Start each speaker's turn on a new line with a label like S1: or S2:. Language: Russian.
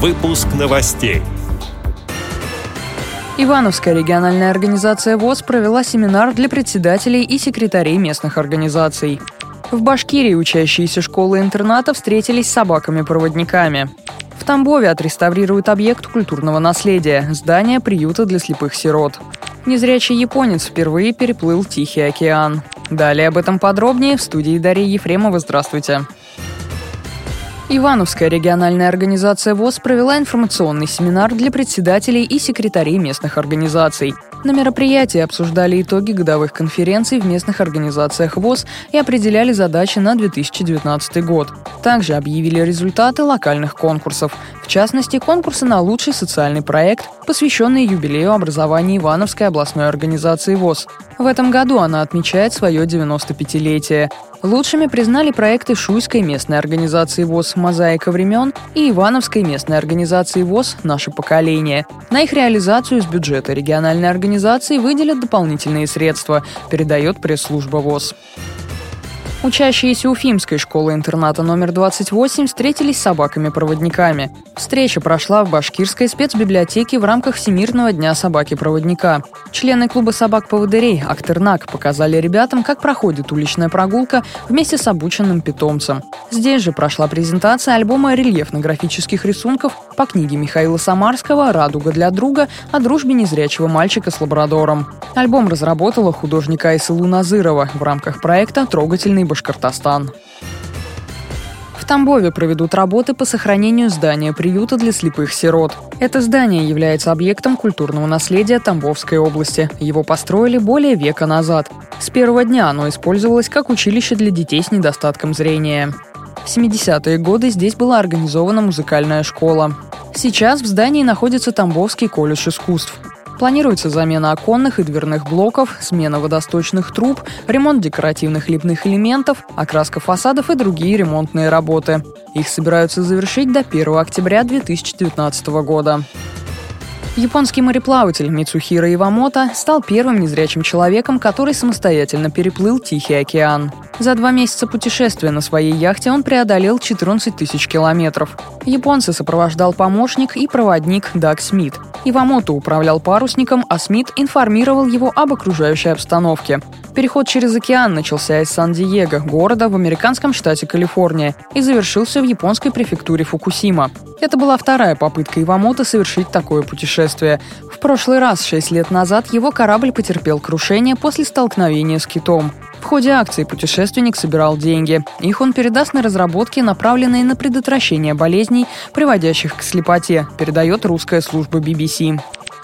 S1: Выпуск новостей.
S2: Ивановская региональная организация ВОЗ провела семинар для председателей и секретарей местных организаций. В Башкирии учащиеся школы-интерната встретились с собаками-проводниками. В Тамбове отреставрируют объект культурного наследия – здание приюта для слепых сирот. Незрячий японец впервые переплыл Тихий океан. Далее об этом подробнее в студии Дарьи Ефремова. Здравствуйте. Ивановская региональная организация ВОЗ провела информационный семинар для председателей и секретарей местных организаций. На мероприятии обсуждали итоги годовых конференций в местных организациях ВОЗ и определяли задачи на 2019 год. Также объявили результаты локальных конкурсов. В частности, конкурсы на лучший социальный проект, посвященный юбилею образования Ивановской областной организации ВОЗ. В этом году она отмечает свое 95-летие. Лучшими признали проекты Шуйской местной организации ВОЗ «Мозаика времен» и Ивановской местной организации ВОЗ «Наше поколение». На их реализацию из бюджета региональной организации выделят дополнительные средства, передает пресс-служба ВОЗ. Учащиеся Уфимской школы-интерната номер 28 встретились с собаками-проводниками. Встреча прошла в башкирской спецбиблиотеке в рамках Всемирного дня собаки-проводника. Члены клуба собак-поводырей «Актернак» показали ребятам, как проходит уличная прогулка вместе с обученным питомцем. Здесь же прошла презентация альбома рельефно-графических рисунков по книге Михаила Самарского «Радуга для друга» о дружбе незрячего мальчика с лабрадором. Альбом разработала художник Айсылу Назырова в рамках проекта «Трогательный Башкортостан». В Тамбове проведут работы по сохранению здания приюта для слепых сирот. Это здание является объектом культурного наследия Тамбовской области. Его построили более века назад. С первого дня оно использовалось как училище для детей с недостатком зрения. В 70-е годы здесь была организована музыкальная школа. Сейчас в здании находится Тамбовский колледж искусств. Планируется замена оконных и дверных блоков, смена водосточных труб, ремонт декоративных лепных элементов, окраска фасадов и другие ремонтные работы. Их собираются завершить до 1 октября 2019 года. Японский мореплаватель Мицухира Ивамото стал первым незрячим человеком, который самостоятельно переплыл Тихий океан. За два месяца путешествия на своей яхте он преодолел 14 тысяч километров. Японца сопровождал помощник и проводник Даг Смит. Ивамото управлял парусником, а Смит информировал его об окружающей обстановке. Переход через океан начался из Сан-Диего, города в американском штате Калифорния, и завершился в японской префектуре Фукусима. Это была вторая попытка Ивамото совершить такое путешествие. В прошлый раз, шесть лет назад, его корабль потерпел крушение после столкновения с китом. В ходе акции путешественник собирал деньги. Их он передаст на разработки, направленные на предотвращение болезней, приводящих к слепоте, передает русская служба BBC.